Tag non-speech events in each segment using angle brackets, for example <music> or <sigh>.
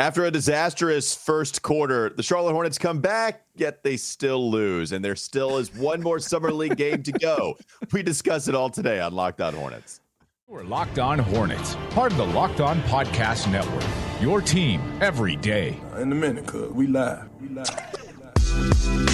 After a disastrous first quarter, the Charlotte Hornets come back, yet they still lose. And there still is one more Summer League game to go. We discuss it all today on Locked On Hornets. We're Locked On Hornets, part of the Locked On Podcast Network. Your team every day. In a minute, cuz we live. We live. We live.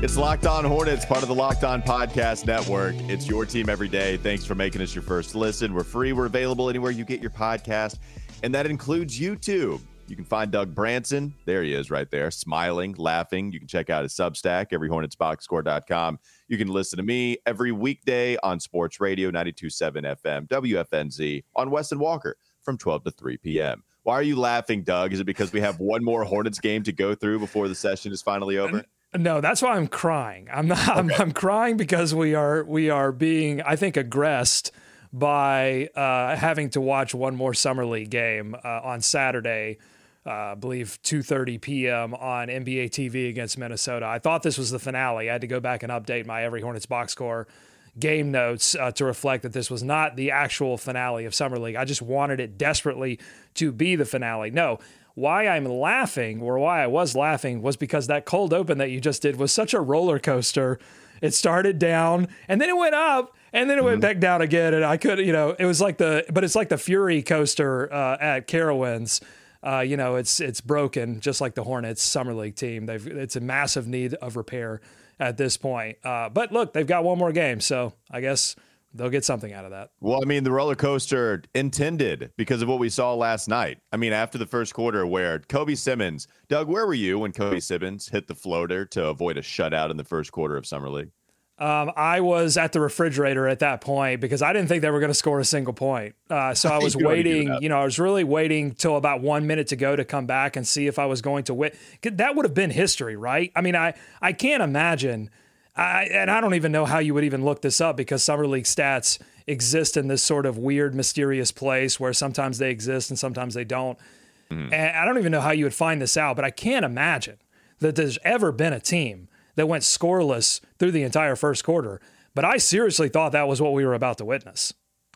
It's Locked On Hornets, part of the Locked On Podcast Network. It's your team every day. Thanks for making us your first listen. We're free. We're available anywhere you get your podcast, and that includes YouTube. You can find Doug Branson. There he is right there, smiling, laughing. You can check out his Substack, everyhornetsboxscore.com. You can listen to me every weekday on Sports Radio 92.7 FM, WFNZ, on Weston Walker from 12 to 3 p.m. Why are you laughing, Doug? Is it because we have one more Hornets game to go through before the session is finally over? No, that's why I'm crying. I'm not. Okay. I'm, I'm, crying because we are we are being, I think, aggressed by uh, having to watch one more summer league game uh, on Saturday. Uh, I believe 2:30 p.m. on NBA TV against Minnesota. I thought this was the finale. I had to go back and update my Every Hornets box score game notes uh, to reflect that this was not the actual finale of summer league. I just wanted it desperately to be the finale. No, why I'm laughing or why I was laughing was because that cold open that you just did was such a roller coaster. It started down and then it went up and then it went mm-hmm. back down again. And I could, you know, it was like the, but it's like the Fury coaster uh, at Carowinds. Uh, you know, it's it's broken, just like the Hornets summer league team. They've it's a massive need of repair at this point. Uh, but look, they've got one more game, so I guess they'll get something out of that. Well, I mean, the roller coaster intended because of what we saw last night. I mean, after the first quarter, where Kobe Simmons, Doug, where were you when Kobe Simmons hit the floater to avoid a shutout in the first quarter of Summer League? Um, I was at the refrigerator at that point because I didn't think they were going to score a single point. Uh, so <laughs> I was waiting, you know, I was really waiting till about one minute to go to come back and see if I was going to win. That would have been history, right? I mean, I, I can't imagine – I, and I don't even know how you would even look this up because summer league stats exist in this sort of weird, mysterious place where sometimes they exist and sometimes they don't. Mm-hmm. And I don't even know how you would find this out, but I can't imagine that there's ever been a team that went scoreless through the entire first quarter. But I seriously thought that was what we were about to witness.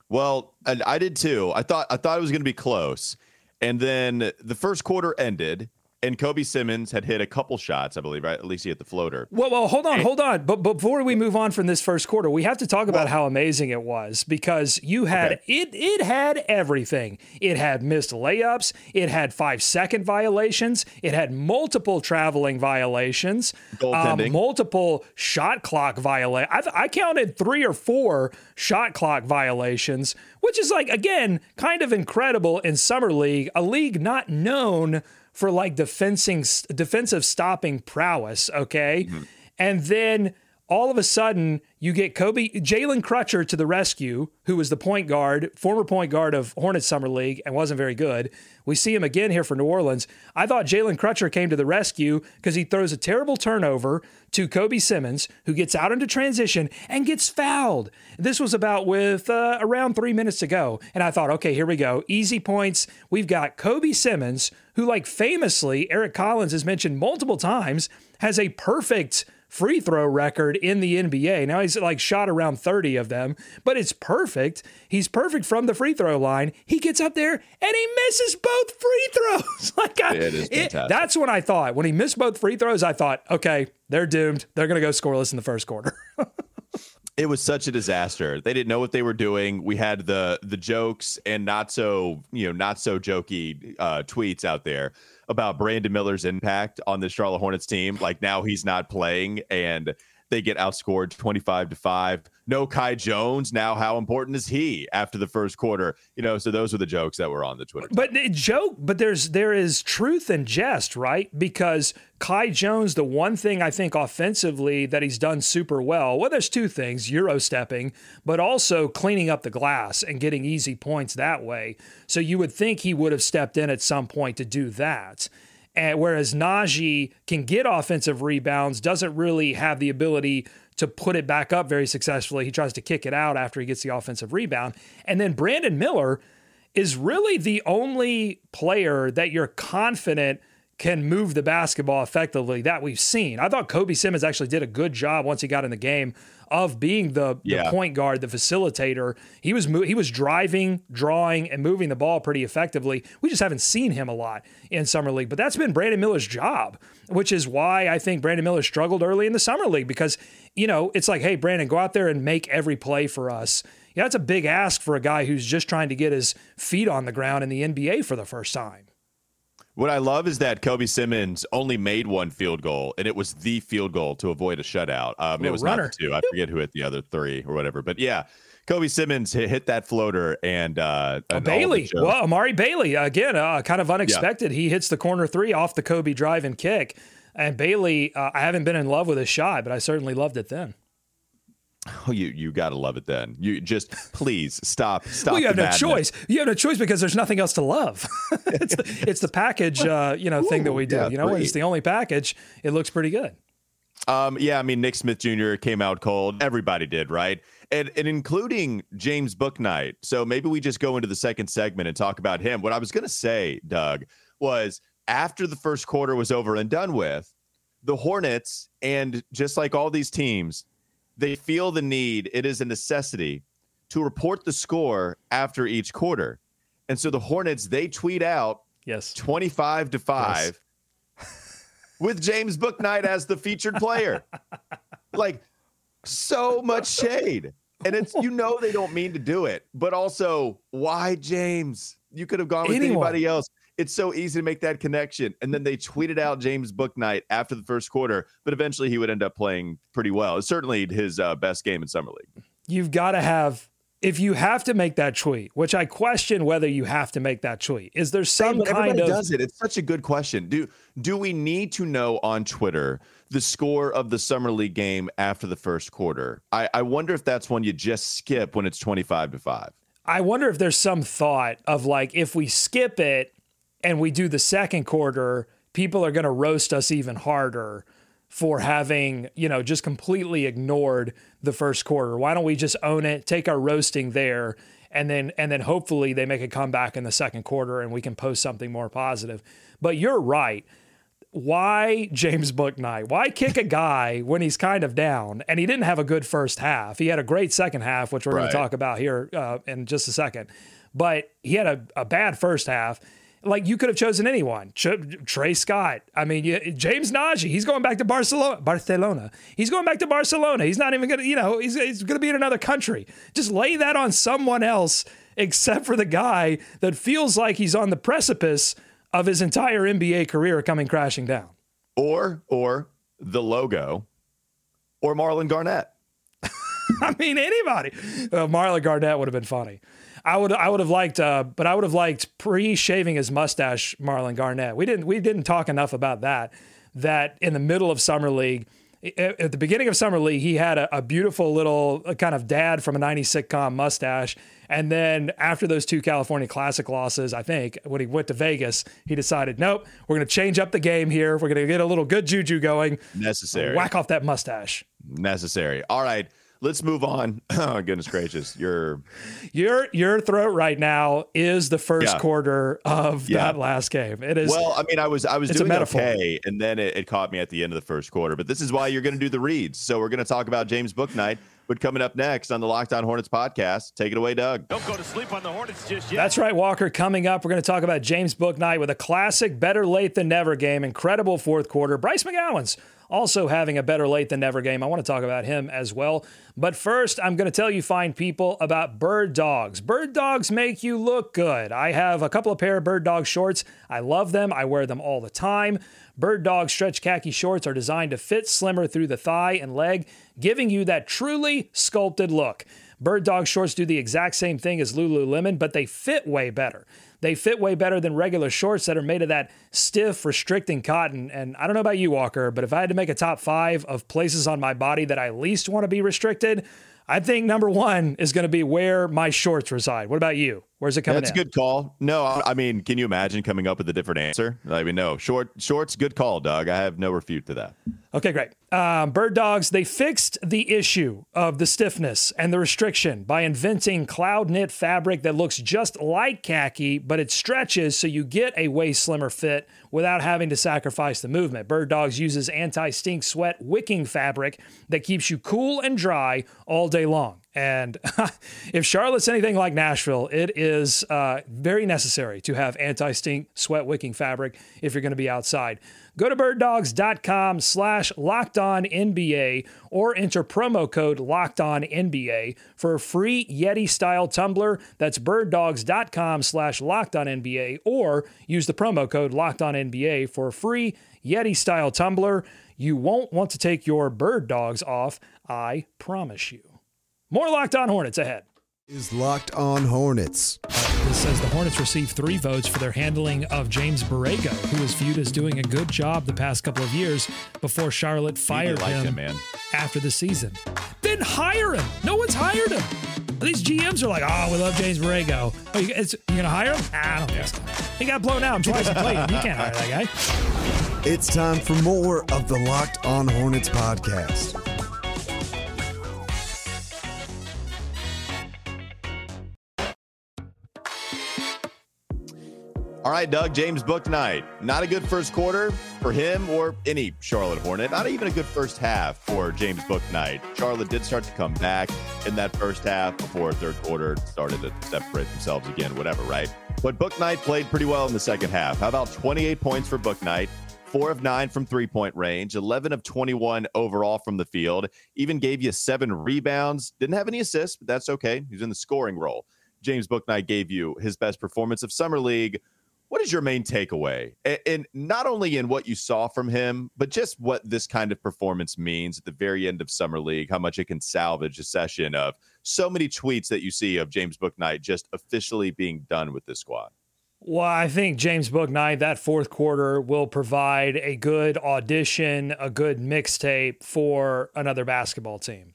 Well, and I did too. I thought I thought it was going to be close. And then the first quarter ended and Kobe Simmons had hit a couple shots, I believe, right? At least he hit the floater. Well, well, hold on, hold on. But, but before we move on from this first quarter, we have to talk about well, how amazing it was because you had okay. it. It had everything. It had missed layups. It had five second violations. It had multiple traveling violations. Um, multiple shot clock violations. I, I counted three or four shot clock violations, which is like again kind of incredible in summer league, a league not known for like defending defensive stopping prowess, okay? Mm-hmm. And then all of a sudden you get Kobe Jalen Crutcher to the rescue, who was the point guard, former point guard of Hornets Summer League and wasn't very good. We see him again here for New Orleans. I thought Jalen Crutcher came to the rescue because he throws a terrible turnover to Kobe Simmons, who gets out into transition and gets fouled. This was about with uh, around three minutes to go. And I thought, okay, here we go. Easy points. We've got Kobe Simmons, who, like famously, Eric Collins has mentioned multiple times, has a perfect free throw record in the NBA. Now he's like shot around 30 of them, but it's perfect. He's perfect from the free throw line. He gets up there and he misses both free throws. <laughs> like I, it, that's when I thought when he missed both free throws, I thought, okay, they're doomed. They're going to go scoreless in the first quarter. <laughs> it was such a disaster. They didn't know what they were doing. We had the the jokes and not so you know not so jokey uh, tweets out there about Brandon Miller's impact on the Charlotte Hornets team. Like now he's not playing and they get outscored 25 to 5. No Kai Jones. Now, how important is he after the first quarter? You know, so those are the jokes that were on the Twitter. But joke, but there's there is truth and jest, right? Because Kai Jones, the one thing I think offensively that he's done super well, well, there's two things Euro stepping, but also cleaning up the glass and getting easy points that way. So you would think he would have stepped in at some point to do that. And whereas Nnaji can get offensive rebounds, doesn't really have the ability to put it back up very successfully. He tries to kick it out after he gets the offensive rebound. And then Brandon Miller is really the only player that you're confident can move the basketball effectively that we've seen. I thought Kobe Simmons actually did a good job once he got in the game of being the, Yeah. the point guard, the facilitator. He was mo- he was driving, drawing, and moving the ball pretty effectively. We just haven't seen him a lot in summer league, but that's been Brandon Miller's job, which is why I think Brandon Miller struggled early in the summer league because you know it's like, hey, Brandon, go out there and make every play for us. Yeah, that's a big ask for a guy who's just trying to get his feet on the ground in the NBA for the first time. What I love is that Kobe Simmons only made one field goal, and it was the field goal to avoid a shutout. Um, it was runner. not the two. I forget who hit the other three or whatever. But yeah, Kobe Simmons hit, hit that floater and uh, and all Bailey, well, Amari Bailey again, uh, kind of unexpected. He hits the corner three off the Kobe drive and kick. And Bailey, uh, I haven't been in love with his shot, but I certainly loved it then. Oh, you you gotta love it. Then you just please stop stop. well, you have no madness. choice. You have no choice because there's nothing else to love. <laughs> it's the, it's the package, uh, you know, thing that we do. yeah, you know, three. it's the only package, it looks pretty good. Um, yeah, I mean Nick Smith Jr. came out cold. Everybody did, right? And and including James Bouknight. So maybe we just go into the second segment and talk about him. What I was gonna say, Doug, was after the first quarter was over and done with, the Hornets, and just like all these teams, they feel the need, it is a necessity to report the score after each quarter. And so the Hornets, they tweet out Yes. 25 to 5 <laughs> with James Bouknight as the featured player. <laughs> like so much shade. And it's you know they don't mean to do it, but also why James? You could have gone with Anyone. anybody else. It's so easy to make that connection. And then they tweeted out James Bouknight after the first quarter, but eventually he would end up playing pretty well. It's certainly his uh, best game in summer league. You've got to have. If you have to make that tweet, which I question whether you have to make that tweet, is there some kind everybody of does it. It's such a good question. Do do we need to know on Twitter the score of the summer league game after the first quarter? I, I wonder if that's one you just skip when it's twenty five to five. I wonder if there's some thought of like if we skip it and we do the second quarter, people are going to roast us even harder for having, you know, just completely ignored the first quarter. Why don't we just own it, take our roasting there, and then and then hopefully they make a comeback in the second quarter and we can post something more positive. But you're right. Why James Bouknight? Why kick a guy when he's kind of down? And he didn't have a good first half. He had a great second half, which we're going to talk about here uh, in just a second. But he had a, a bad first half. Like you could have chosen anyone, Ch- Trey Scott. I mean, you, James Nnaji. He's going back to Barcelona. Barcelona. He's going back to Barcelona. He's not even gonna, you know, he's, he's gonna be in another country. Just lay that on someone else, except for the guy that feels like he's on the precipice of his entire NBA career coming crashing down. Or or the logo, or Marlon Garnett. <laughs> I mean, anybody. Uh, Marlon Garnett would have been funny. I would, I would have liked, uh, but I would have liked pre-shaving his mustache, Marlon Garnett. We didn't, we didn't talk enough about that. That in the middle of summer league, at the beginning of summer league, he had a, a beautiful little uh, kind of dad from a '90s sitcom mustache, and then after those two California Classic losses, I think when he went to Vegas, he decided, nope, we're going to change up the game here. We're going to get a little good juju going. Necessary. Whack off that mustache. Necessary. All right. Let's move on. <clears throat> Oh goodness gracious. You're Your your throat right now is the first Yeah. quarter of Yeah. that last game. It is well, I mean, I was I was It's a doing metaphor. okay, and then it, it caught me at the end of the first quarter. But this is why you're going to do the reads. So we're going to talk about James Bouknight. But coming up next on the Locked On Hornets podcast, take it away, Doug. Don't go to sleep on the Hornets just yet. That's right, Walker. Coming up, we're going to talk about James Bouknight with a classic better late than never game. Incredible fourth quarter. Bryce McGowens also having a better late than never game. I want to talk about him as well. But first, I'm going to tell you fine people about bird dogs. Bird dogs make you look good. I have a couple of pair of bird dog shorts. I love them. I wear them all the time. Bird dog stretch khaki shorts are designed to fit slimmer through the thigh and leg, giving you that truly sculpted look. Bird dog shorts do the exact same thing as Lululemon, but they fit way better. They fit way better than regular shorts that are made of that stiff, restricting cotton. And I don't know about you, Walker, but if I had to make a top five of places on my body that I least want to be restricted, I think number one is going to be where my shorts reside. What about you? Where's it coming from? That's a good call. No, I I mean, can you imagine coming up with a different answer? I mean, no, short shorts, good call, Doug. I have no refute to that. Okay, great. Um, Bird Dogs, they fixed the issue of the stiffness and the restriction by inventing cloud knit fabric that looks just like khaki, but it stretches so you get a way slimmer fit without having to sacrifice the movement. Bird Dogs uses anti stink sweat wicking fabric that keeps you cool and dry all day long. And <laughs> if Charlotte's anything like Nashville, it is uh, very necessary to have anti stink sweat wicking fabric if you're going to be outside. Go to birddogs.com slash locked on NBA or enter promo code locked on NBA for a free Yeti style tumbler. That's birddogs.com slash locked on NBA or use the promo code locked on NBA for a free Yeti style tumbler. You won't want to take your bird dogs off, I promise you. More locked on Hornets ahead is Locked On Hornets. This says the Hornets received three votes for their handling of James Borrego, who was viewed as doing a good job the past couple of years before Charlotte fired him, him man. after the season. Then hire him. No one's hired him. These GMs are like, oh, we love James Borrego. Oh, you, you gonna hire him? Ah, I don't yeah. think so. He got blown out twice in Clayton. You can't hire that guy. It's time for more of the Locked On Hornets podcast. All right, Doug, James Bouknight. Not a good first quarter for him or any Charlotte Hornet. Not even a good first half for James Bouknight. Charlotte did start to come back in that first half before third quarter started to separate themselves again, whatever, right? But Bouknight played pretty well in the second half. How about 28 points for Bouknight? Four of nine from three point range, 11 of 21 overall from the field, even gave you seven rebounds. Didn't have any assists, but that's okay. He's in the scoring role. James Bouknight gave you his best performance of Summer League what is your main takeaway? And, and, not only in what you saw from him, but just what this kind of performance means at the very end of Summer League, how much it can salvage a session of so many tweets that you see of James Bouknight just officially being done with this squad. Well, I think James Bouknight, that fourth quarter will provide a good audition, a good mixtape for another basketball team.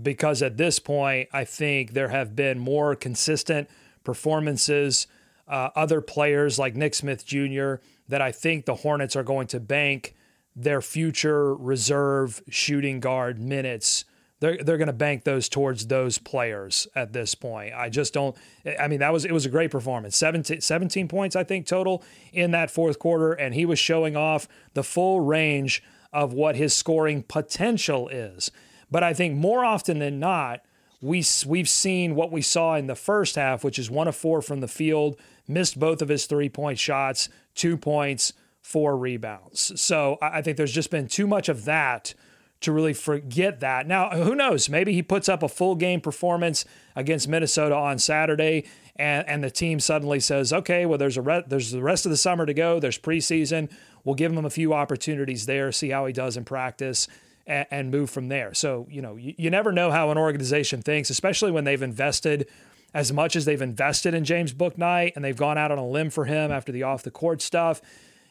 Because at this point, I think there have been more consistent performances uh, other players like Nick Smith Jr. that I think the Hornets are going to bank their future reserve shooting guard minutes. They're, they're going to bank those towards those players at this point. I just don't. I mean, that was it was a great performance. 17, 17 points, I think, total in that fourth quarter, and he was showing off the full range of what his scoring potential is. But I think more often than not, we we've seen what we saw in the first half, which is one of four from the field, missed both of his three point shots, two points, four rebounds. So I think there's just been too much of that to really forget that. Now, who knows? Maybe he puts up a full game performance against Minnesota on Saturday, and, and the team suddenly says, "Okay, well, there's a re- there's the rest of the summer to go. There's preseason. We'll give him a few opportunities there, see how he does in practice." And, and move from there. So, you know, you, you never know how an organization thinks, especially when they've invested as much as they've invested in James Bouknight and they've gone out on a limb for him after the off the court stuff,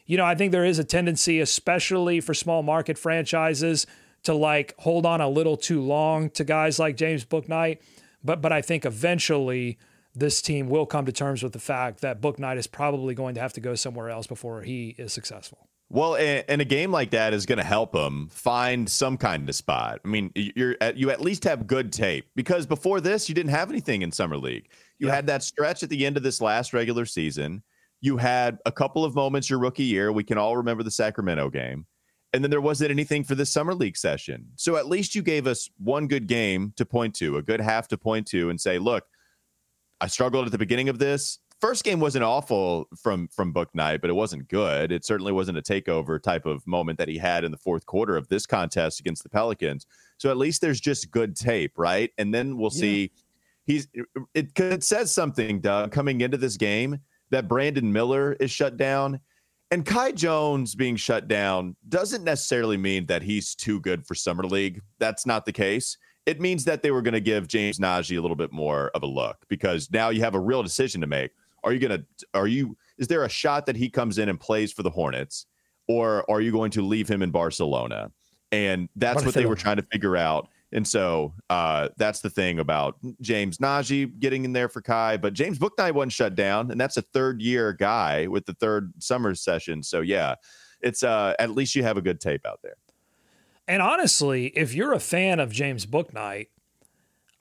you know, I think there is a tendency, especially for small market franchises, to like hold on a little too long to guys like James Bouknight. But but I think eventually this team will come to terms with the fact that Bouknight is probably going to have to go somewhere else before he is successful. Well, and a game like that is going to help him find some kind of spot. I mean, you're at, you at least have good tape because before this, you didn't have anything in summer league. You yeah. had that stretch at the end of this last regular season. You had a couple of moments your rookie year. We can all remember the Sacramento game, and then there wasn't anything for this summer league session. So at least you gave us one good game to point to, a good half to point to, and say, look, I struggled at the beginning of this first game wasn't awful from from Bouknight, but it wasn't good. It certainly wasn't a takeover type of moment that he had in the fourth quarter of this contest against the Pelicans. So at least there's just good tape, right? And then we'll yeah. see. He's it, it says something, Doug, coming into this game that Brandon Miller is shut down. And Kai Jones being shut down doesn't necessarily mean that he's too good for Summer League. That's not the case. It means that they were going to give James Nnaji a little bit more of a look because now you have a real decision to make are you going to, are you, is there a shot that he comes in and plays for the Hornets or are you going to leave him in Barcelona? And that's what they were trying to figure out. And so uh, that's the thing about James Nnaji getting in there for Kai, but James Bouknight wasn't shut down, and that's a third year guy with the third summer session. So yeah, it's uh, at least you have a good tape out there. And honestly, if you're a fan of James Bouknight,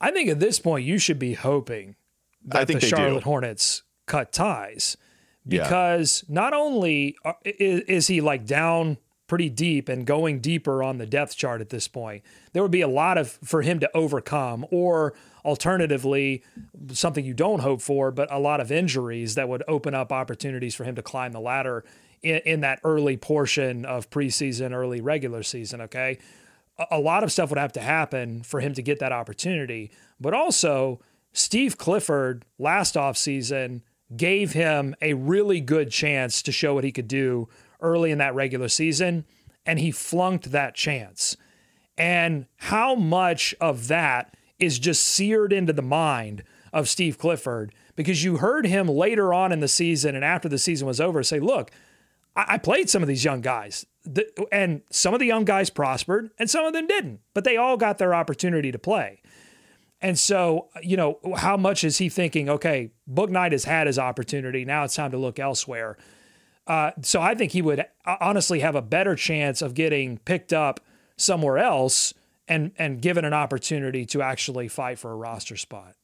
I think at this point you should be hoping that the Charlotte do. Hornets cut ties because yeah. not only is, is he like down pretty deep and going deeper on the depth chart at this point, there would be a lot of for him to overcome, or alternatively, something you don't hope for, but a lot of injuries that would open up opportunities for him to climb the ladder in, in that early portion of preseason, early regular season. Okay. A, a lot of stuff would have to happen for him to get that opportunity, but also Steve Clifford last offseason gave him a really good chance to show what he could do early in that regular season, and he flunked that chance. And how much of that is just seared into the mind of Steve Clifford because you heard him later on in the season and after the season was over say, Look, I played some of these young guys, and some of the young guys prospered and some of them didn't, but they all got their opportunity to play. And so, you know, how much is he thinking, okay, Bouknight has had his opportunity. Now it's time to look elsewhere. Uh, so I think he would honestly have a better chance of getting picked up somewhere else and and given an opportunity to actually fight for a roster spot.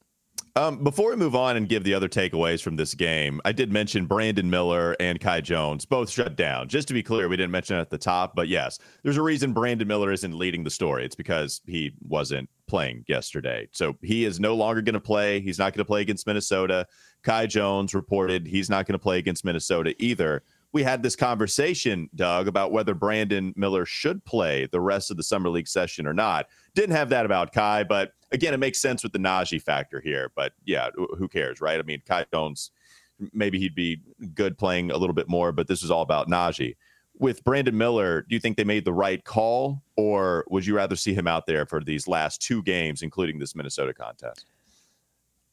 Um, before we move on and give the other takeaways from this game, I did mention Brandon Miller and Kai Jones both shut down. Just to be clear, we didn't mention it at the top, but yes, there's a reason Brandon Miller isn't leading the story. It's because he wasn't playing yesterday. So he is no longer going to play. He's not going to play against Minnesota. Kai Jones reported he's not going to play against Minnesota either we had this conversation, Doug, about whether Brandon Miller should play the rest of the summer league session or not. Didn't have that about Kai, but again, it makes sense with the Nnaji factor here. But yeah, who cares, right? I mean, Kai Jones, maybe he'd be good playing a little bit more, but this is all about Nnaji. With Brandon Miller, do you think they made the right call, or would you rather see him out there for these last two games, including this Minnesota contest?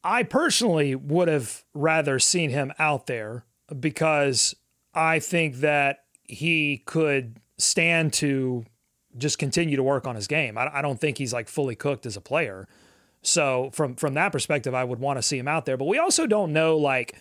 I personally would have rather seen him out there because I think that he could stand to just continue to work on his game. I, I, don't think he's like fully cooked as a player. So from from that perspective, I would want to see him out there. But we also don't know like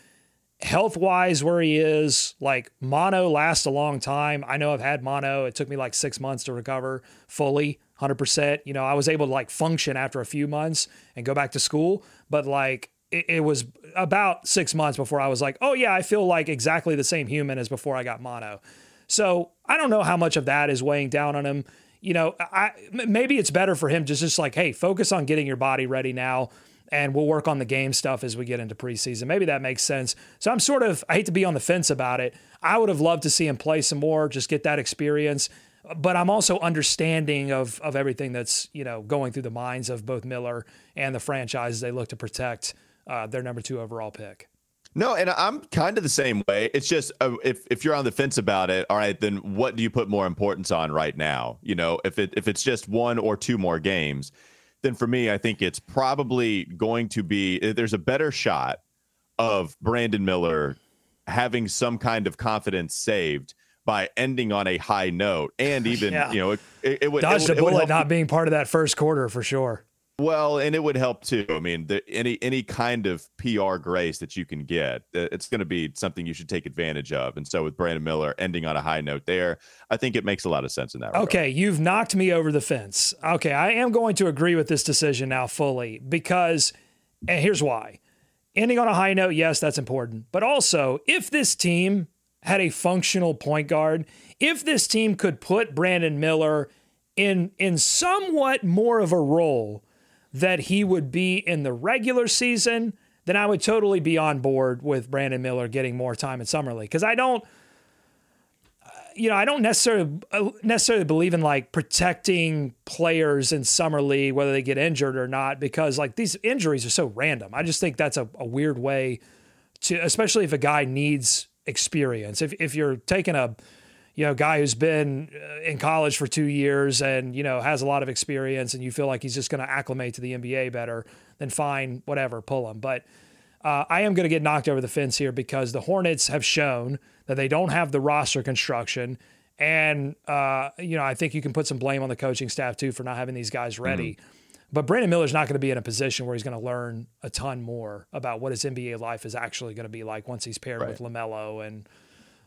health wise where he is. Like mono lasts a long time. I know I've had mono. It took me like six months to recover fully, hundred percent. You know, I was able to like function after a few months and go back to school. But like it, it, was about six months before I was like, oh, yeah, I feel like exactly the same human as before I got mono. So I don't know how much of that is weighing down on him. You know, I, maybe it's better for him to just like, hey, focus on getting your body ready now, and we'll work on the game stuff as we get into preseason. Maybe that makes sense. So I'm sort of, I hate to be on the fence about it. I would have loved to see him play some more, just get that experience. But I'm also understanding of of everything that's you know going through the minds of both Miller and the franchise they look to protect uh, their number two overall pick. No, and I'm kind of the same way. It's just uh, if if you're on the fence about it, all right, then what do you put more importance on right now? You know, if it if it's just one or two more games, then for me, I think it's probably going to be uh, there's a better shot of Brandon Miller having some kind of confidence saved by ending on a high note, and even <laughs> yeah. you know it, it, it would dodge the bullet not being part of that first quarter for sure. Well, and it would help too. I mean, the, any any kind of PR grace that you can get, uh, it's going to be something you should take advantage of. And so, with Brandon Miller ending on a high note there, I think it makes a lot of sense in that. Okay, regard. you've knocked me over the fence. Okay, I am going to agree with this decision now fully because, and here's why: ending on a high note, yes, that's important, but also if this team had a functional point guard, if this team could put Brandon Miller in in somewhat more of a role that he would be in the regular season, then I would totally be on board with Brandon Miller getting more time in summer league because I don't, you know, I don't necessarily necessarily believe in like protecting players in summer league whether they get injured or not because like these injuries are so random. I just think that's a, a weird way to, especially if a guy needs experience. If if you're taking a you know, guy who's been uh, in college for two years and, you know, has a lot of experience and you feel like he's just going to acclimate to the NBA better, then fine, whatever, pull him. But uh, I am going to get knocked over the fence here because the Hornets have shown that they don't have the roster construction. And, uh, you know, I think you can put some blame on the coaching staff too for not having these guys ready. Mm-hmm. But Brandon Miller's not going to be in a position where he's going to learn a ton more about what his NBA life is actually going to be like once he's paired right. with LaMelo and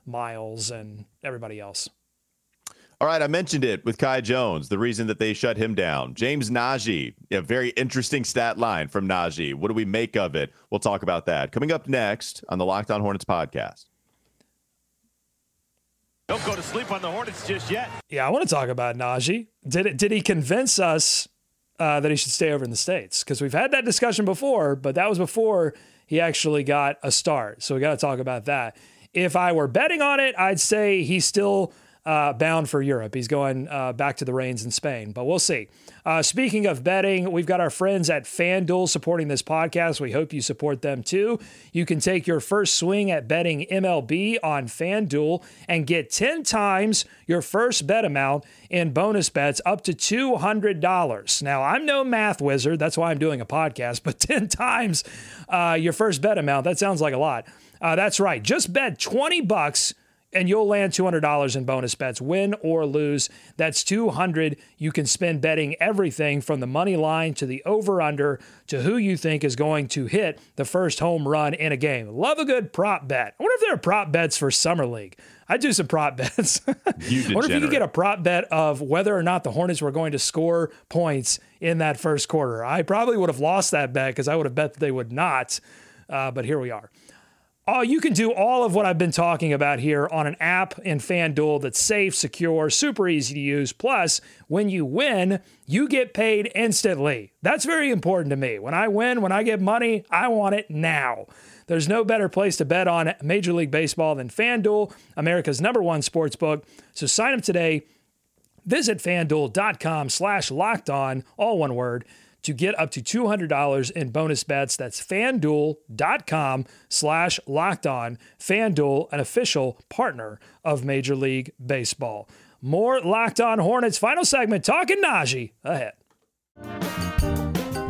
Miles and everybody else. All right, I mentioned it with Kai Jones, the reason that they shut him down. James Nnaji, a very interesting stat line from Nnaji. What do we make of it? We'll talk about that. Coming up next on the Locked On Hornets podcast. Don't go to sleep on the Hornets just yet. Yeah, I want to talk about Nnaji. Did it, did he convince us uh, that he should stay over in the states? Because we've had that discussion before, but that was before he actually got a start. So we got to talk about that. If I were betting on it, I'd say he's still uh, bound for Europe. He's going uh, back to the reins in Spain, but we'll see. Uh, speaking of betting, we've got our friends at FanDuel supporting this podcast. We hope you support them too. You can take your first swing at betting MLB on FanDuel and get 10 times your first bet amount in bonus bets up to $200. Now, I'm no math wizard. That's why I'm doing a podcast, <laughs> but 10 times uh, your first bet amount, that sounds like a lot. Uh, that's right. Just bet 20 bucks and you'll land $200 in bonus bets, win or lose. That's 200 you can spend betting everything from the money line to the over under to who you think is going to hit the first home run in a game. Love a good prop bet. I wonder if there are prop bets for summer league. I do some prop <laughs> bets. I wonder if you could get a prop bet of whether or not the Hornets were going to score points in that first quarter. I probably would have lost that bet because I would have bet that they would not. Uh, but here we are. Oh, you can do all of what I've been talking about here on an app in FanDuel that's safe, secure, super easy to use. Plus, when you win, you get paid instantly. That's very important to me. When I win, when I get money, I want it now. There's no better place to bet on Major League Baseball than FanDuel, America's number one sports book. So sign up today. Visit fanduel.com slash locked on, all one word to get up to $200 in bonus bets. That's fanduel.com slash locked on. Fanduel, an official partner of Major League Baseball. More Locked On Hornets final segment talking Nnaji ahead.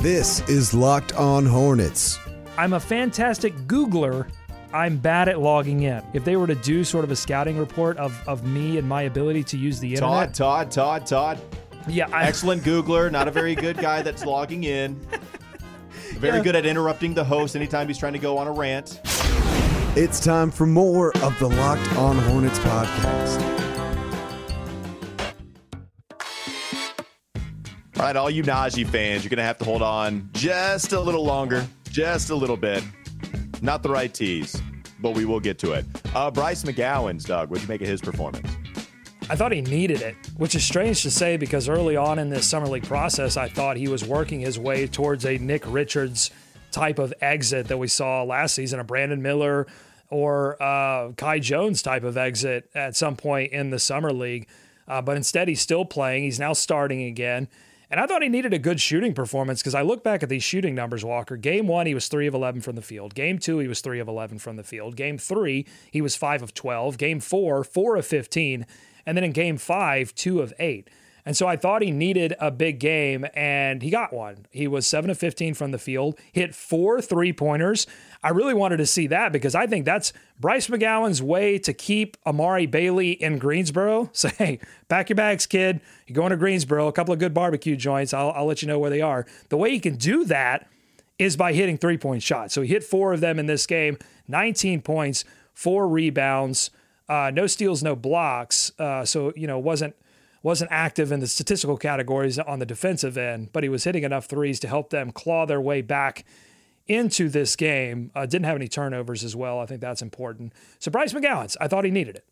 This is Locked On Hornets. I'm a fantastic Googler. I'm bad at logging in. If they were to do sort of a scouting report of, of me and my ability to use the internet, Todd, Todd, Todd, Todd. Yeah, I, Excellent Googler, not a very good guy that's <laughs> logging in. Very Yeah. good at interrupting the host anytime he's trying to go on a rant. It's time for more of the Locked On Hornets podcast. All right, all you Nnaji fans, you're going to have to hold on just a little longer, just a little bit. Not the right tease, but we will get to it. Uh, Bryce McGowens, Doug, what'd you make of his performance? I thought he needed it, which is strange to say because early on in this summer league process, I thought he was working his way towards a Nick Richards type of exit that we saw last season, a Brandon Miller or uh, Kai Jones type of exit at some point in the summer league. Uh, but instead, he's still playing. He's now starting again. And I thought he needed a good shooting performance because I look back at these shooting numbers, Walker. Game one, he was 3 of 11 from the field. Game two, he was 3 of 11 from the field. Game three, he was 5 of 12. Game four, 4 of 15. And then in game five, 2 of 8. And so I thought he needed a big game, and he got one. He was 7 of 15 from the field, hit four three pointers. I really wanted to see that because I think that's Bryce McGowens' way to keep Amari Bailey in Greensboro. <laughs> Say, hey, pack your bags, kid. You're going to Greensboro, a couple of good barbecue joints. I'll, I'll let you know where they are. The way he can do that is by hitting three point shots. So he hit four of them in this game 19 points, four rebounds, uh, no steals, no blocks. Uh, so, you know, wasn't wasn't active in the statistical categories on the defensive end, but he was hitting enough threes to help them claw their way back into this game. Uh, didn't have any turnovers as well. I think that's important. So Bryce McGowens, I thought he needed it.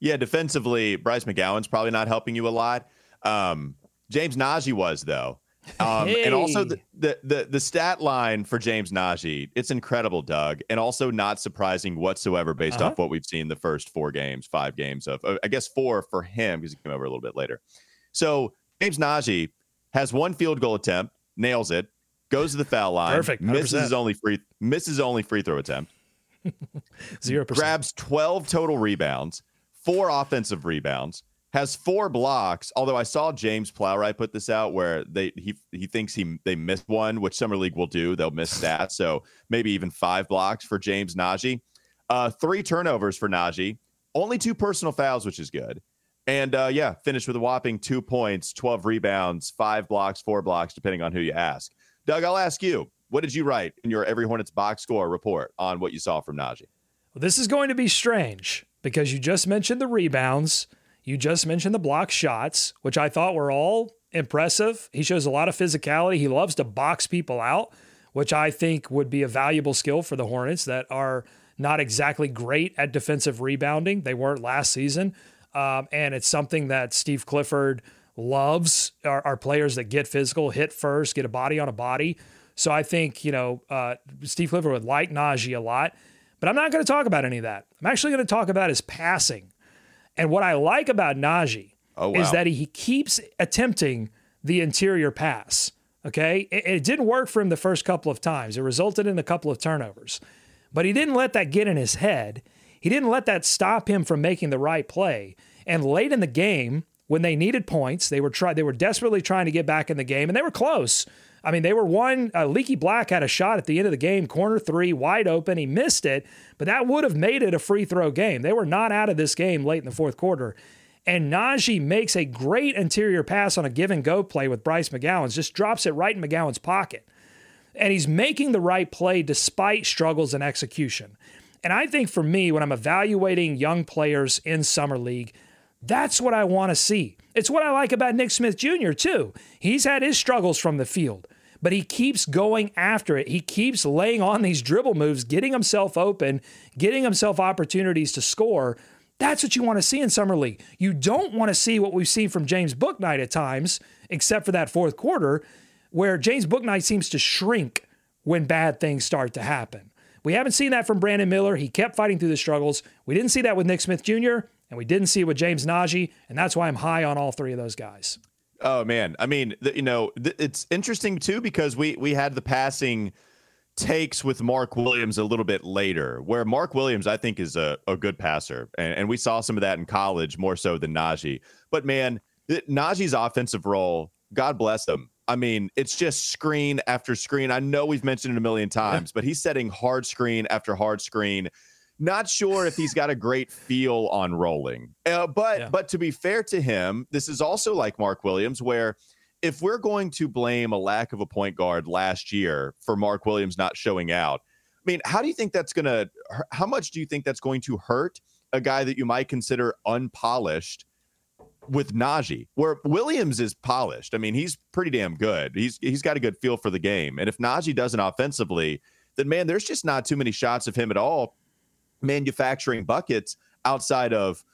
Yeah, defensively, Bryce McGowens probably not helping you a lot. Um, James Nnaji was though, um, and also the, the the the stat line for James Nnaji, it's incredible, Doug, and also not surprising whatsoever based Uh-huh. off what we've seen the first four games, five games of, uh, I guess four for him because he came over a little bit later. So James Nnaji has one field goal attempt, nails it, goes to the foul line, Perfect, misses 100%. his only free misses only free throw attempt <laughs> Zero percent. grabs 12 total rebounds, four offensive rebounds, has four blocks. Although I saw James Plowright put this out where they he he thinks he they missed one, which summer league will do. They'll miss <laughs> stats, so maybe even five blocks for James Nnaji. Uh, three turnovers for Nnaji, only two personal fouls, which is good. And uh, yeah, finished with a whopping two points, 12 rebounds, five blocks, four blocks, depending on who you ask. Doug, I'll ask you, what did you write in your Every Hornets box score report on what you saw from Nnaji? Well, this is going to be strange because you just mentioned the rebounds, you just mentioned the block shots, which I thought were all impressive. He shows a lot of physicality. He loves to box people out, which I think would be a valuable skill for the Hornets that are not exactly great at defensive rebounding. They weren't last season. Um, and it's something that Steve Clifford loves our, our, players that get physical, hit first, get a body on a body. So I think, you know, uh, Steve Clifford would like Nnaji a lot, but I'm not going to talk about any of that. I'm actually going to talk about his passing. And what I like about Nnaji oh, wow. is that he keeps attempting the interior pass. Okay. It, it didn't work for him the first couple of times, it resulted in a couple of turnovers, but he didn't let that get in his head. He didn't let that stop him from making the right play. And late in the game, when they needed points, they were try they were desperately trying to get back in the game, and they were close. I mean, they were one. Uh, Leaky Black had a shot at the end of the game, corner three, wide open. He missed it, but that would have made it a free throw game. They were not out of this game late in the fourth quarter. And Nnaji makes a great interior pass on a give and go play with Bryce McGowens, just drops it right in McGowens' pocket. And he's making the right play despite struggles in execution. And I think for me, when I'm evaluating young players in Summer League, that's what I want to see. It's what I like about Nick Smith Jr., too. He's had his struggles from the field, but he keeps going after it. He keeps laying on these dribble moves, getting himself open, getting himself opportunities to score. That's what you want to see in Summer League. You don't want to see what we've seen from James Bouknight at times, except for that fourth quarter, where James Bouknight seems to shrink when bad things start to happen. We haven't seen that from Brandon Miller. He kept fighting through the struggles. We didn't see that with Nick Smith Jr., and we didn't see it with James Nnaji, and that's why I'm high on all three of those guys. Oh man, I mean, the, you know, th- it's interesting too because we we had the passing takes with Mark Williams a little bit later, where Mark Williams I think is a, a good passer, and, and we saw some of that in college more so than Nnaji. But man, Nnaji's offensive role, God bless him. I mean, it's just screen after screen. I know we've mentioned it a million times, but he's setting hard screen after hard screen. Not sure if he's got a great feel on rolling. Uh, but yeah. but to be fair to him, this is also like Mark Williams where if we're going to blame a lack of a point guard last year for Mark Williams not showing out, I mean, how do you think that's going to how much do you think that's going to hurt a guy that you might consider unpolished with Nnaji, where Williams is polished. I mean, he's pretty damn good. He's he's got a good feel for the game. And if Nnaji doesn't offensively, then man, there's just not too many shots of him at all manufacturing buckets outside of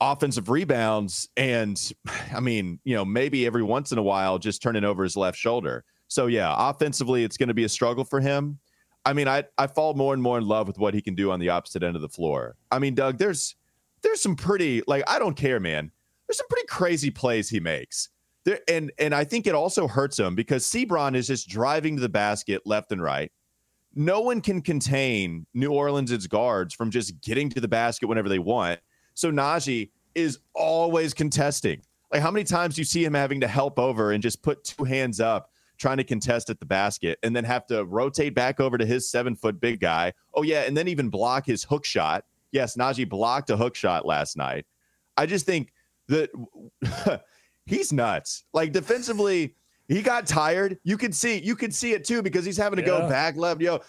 offensive rebounds and I mean, you know, maybe every once in a while just turning over his left shoulder. So yeah, offensively it's going to be a struggle for him. I mean, I I fall more and more in love with what he can do on the opposite end of the floor. I mean, Doug, there's there's some pretty like I don't care, man there's some pretty crazy plays he makes. There, and and I think it also hurts him because Seabron is just driving to the basket left and right. No one can contain New Orleans' guards from just getting to the basket whenever they want. So Nnaji is always contesting. Like how many times do you see him having to help over and just put two hands up trying to contest at the basket and then have to rotate back over to his seven foot big guy. Oh yeah, and then even block his hook shot. Yes, Nnaji blocked a hook shot last night. I just think that <laughs> he's nuts. Like defensively, he got tired. You could see, you could see it too because he's having to yeah. go back left. Yo,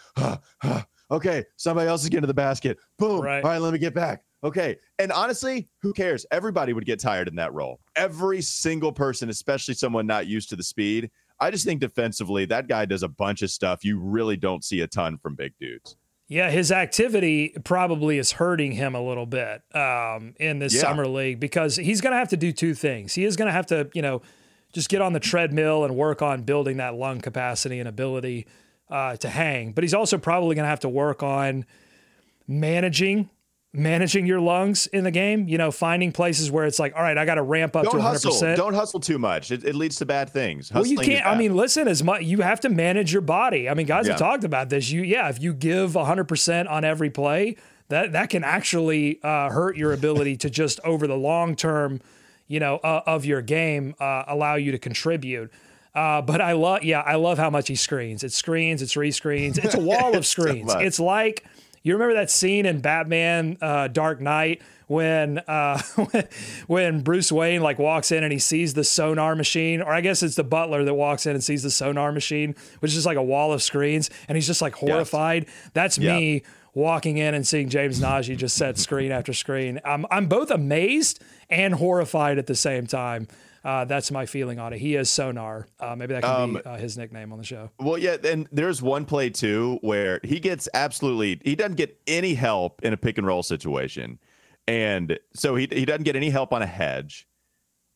okay, somebody else is getting to the basket. Boom. Right. All right, let me get back. Okay. And honestly, who cares? Everybody would get tired in that role. Every single person, especially someone not used to the speed. I just think defensively, that guy does a bunch of stuff you really don't see a ton from big dudes. Yeah, his activity probably is hurting him a little bit um, in this yeah. summer league because he's going to have to do two things. He is going to have to, you know, just get on the treadmill and work on building that lung capacity and ability uh, to hang. But he's also probably going to have to work on managing managing your lungs in the game, you know, finding places where it's like, all right, I got to ramp up Don't to 100%. Hustle. Don't hustle too much. It, it leads to bad things. Hustling well, you can't, I mean, listen, as much, you have to manage your body. I mean, guys yeah. have talked about this. You, yeah, if you give 100% on every play, that, that can actually uh, hurt your ability to just over the long term, you know, uh, of your game, uh, allow you to contribute. Uh, but I love, yeah, I love how much he screens. It screens, it's rescreens. It's a <laughs> wall of screens. so it's like you remember that scene in Batman uh, Dark Knight when uh, <laughs> when Bruce Wayne like walks in and he sees the sonar machine, or I guess it's the butler that walks in and sees the sonar machine, which is like a wall of screens, and he's just like horrified. Yes. That's me walking in and seeing James Nnaji just set screen after screen. I'm I'm both amazed and horrified at the same time. Uh, that's my feeling on it. He is sonar. Uh, maybe that can um, be uh, his nickname on the show. Well, yeah, and there's one play too where he gets absolutely he doesn't get any help in a pick and roll situation, and so he he doesn't get any help on a hedge,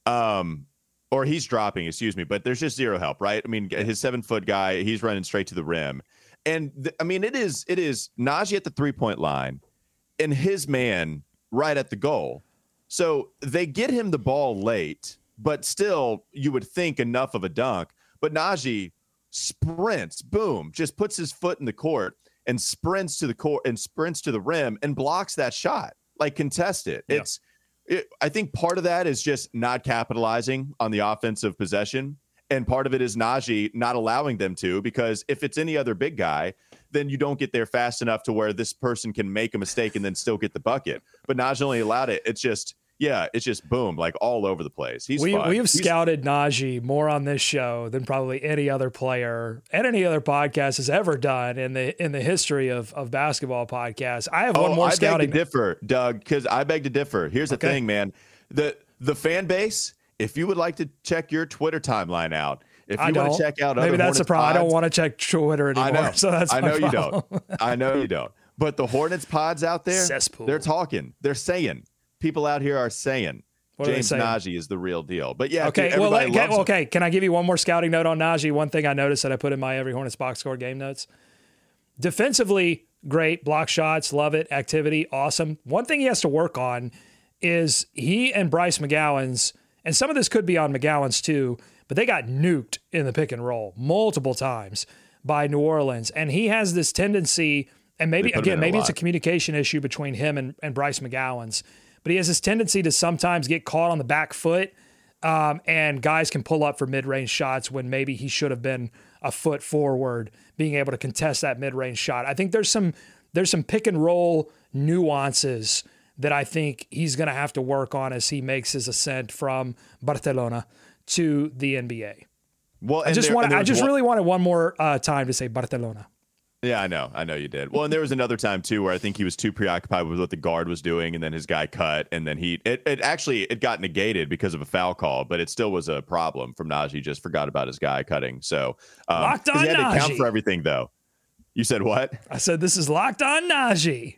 um, or he's dropping. Excuse me, but there's just zero help, right? I mean, his seven foot guy, he's running straight to the rim, and th- I mean it is it is Nnaji at the three point line, and his man right at the goal. So they get him the ball late but still, you would think enough of a dunk. But Nnaji sprints, boom, just puts his foot in the court and sprints to the court and sprints to the rim and blocks that shot, like contest it. Yeah. It's, it, I think part of that is just not capitalizing on the offensive possession. And part of it is Nnaji not allowing them to, because if it's any other big guy, then you don't get there fast enough to where this person can make a mistake and then still get the bucket. But Nnaji only allowed it. It's just yeah, it's just boom, like all over the place. He's we fun. we have He's, scouted Nnaji more on this show than probably any other player and any other podcast has ever done in the in the history of of basketball podcasts. I have one oh, more I scouting. beg to differ, Doug, because I beg to differ. Here's the okay. thing, man. The the fan base. If you would like to check your Twitter timeline out, if you want to check out, maybe that's the problem. I don't want to check Twitter anymore. I know. So that's I know you don't. I know you don't. But the Hornets pods out there, Cesspool. they're talking. They're saying people out here are saying what James Nnaji is the real deal. But yeah, okay. Well, okay, okay. Can I give you one more scouting note on Nnaji? One thing I noticed that I put in my every Hornets box score game notes. Defensively, great block shots, love it. Activity, awesome. One thing he has to work on is he and Bryce McGowens, and some of this could be on McGowens too, but they got nuked in the pick and roll multiple times by New Orleans, and he has this tendency. And maybe again, maybe it's a communication issue between him and, and Bryce McGowens, but he has this tendency to sometimes get caught on the back foot. Um, and guys can pull up for mid range shots when maybe he should have been a foot forward, being able to contest that mid range shot. I think there's some there's some pick and roll nuances that I think he's going to have to work on as he makes his ascent from Barcelona to the NBA. Well, I just want I just one, really wanted one more uh, time to say Barcelona. Yeah, I know. I know you did. Well, and there was another time too where I think he was too preoccupied with what the guard was doing, and then his guy cut, and then he it, it actually it got negated because of a foul call, but it still was a problem from Nnaji. Just forgot about his guy cutting. So um, locked on he had Nnaji. to count for everything, though. You said what? I said this is locked on Nnaji.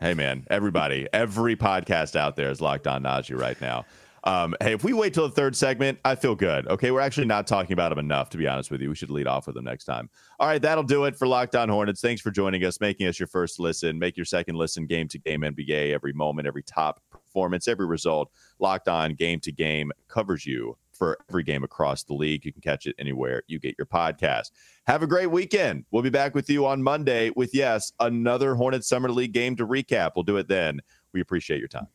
Hey man, everybody, every podcast out there is locked on Nnaji right now. Um, hey, if we wait till the third segment, I feel good. Okay, we're actually not talking about him enough, to be honest with you. We should lead off with him next time. All right, that'll do it for Locked On Hornets. Thanks for joining us, making us your first listen. Make your second listen game to game NBA every moment, every top performance, every result. Locked On game to game covers you for every game across the league. You can catch it anywhere you get your podcast. Have a great weekend. We'll be back with you on Monday with, yes, another Hornets Summer League game to recap. We'll do it then. We appreciate your time.